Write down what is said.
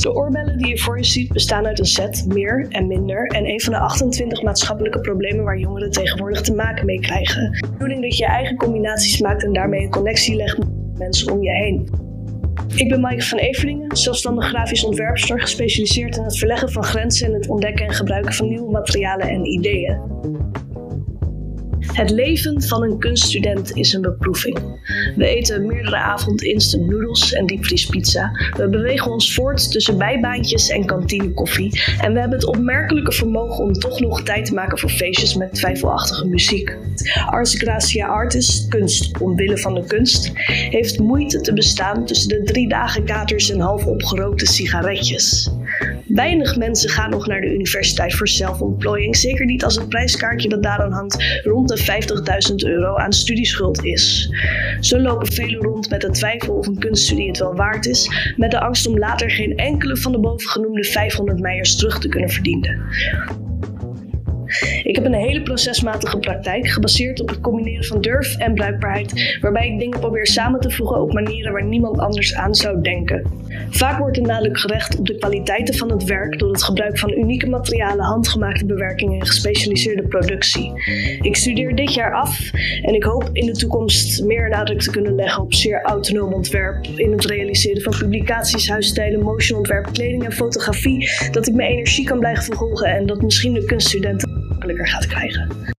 De oorbellen die je voor je ziet bestaan uit een set, meer en minder, en een van de 28 maatschappelijke problemen waar jongeren tegenwoordig te maken mee krijgen. De bedoeling dat je eigen combinaties maakt en daarmee een connectie legt met mensen om je heen. Ik ben Maaike van Everingen, zelfstandig grafisch ontwerpster, gespecialiseerd in het verleggen van grenzen en het ontdekken en gebruiken van nieuwe materialen en ideeën. Het leven van een kunststudent is een beproeving. We eten meerdere avond instant noodles en diepvriespizza. We bewegen ons voort tussen bijbaantjes en kantinekoffie. En we hebben het opmerkelijke vermogen om toch nog tijd te maken voor feestjes met twijfelachtige muziek. Ars Gracia Artis, kunst omwille van de kunst, heeft moeite te bestaan tussen de drie dagen katers en half opgerookte sigaretjes. Weinig mensen gaan nog naar de universiteit voor zelfontplooiing, zeker niet als het prijskaartje dat daaraan hangt rond de 50.000 euro aan studieschuld is. Zo lopen velen rond met de twijfel of een kunststudie het wel waard is, met de angst om later geen enkele van de bovengenoemde 500 meijers terug te kunnen verdienen. Ik heb een hele procesmatige praktijk gebaseerd op het combineren van durf en bruikbaarheid, waarbij ik dingen probeer samen te voegen op manieren waar niemand anders aan zou denken. Vaak wordt er nadruk gerecht op de kwaliteiten van het werk door het gebruik van unieke materialen, handgemaakte bewerkingen en gespecialiseerde productie. Ik studeer dit jaar af en ik hoop in de toekomst meer nadruk te kunnen leggen op zeer autonoom ontwerp in het realiseren van publicaties, huisstijlen, motionontwerp, kleding en fotografie, dat ik mijn energie kan blijven verhogen en dat misschien de kunststudenten makkelijker gaat krijgen.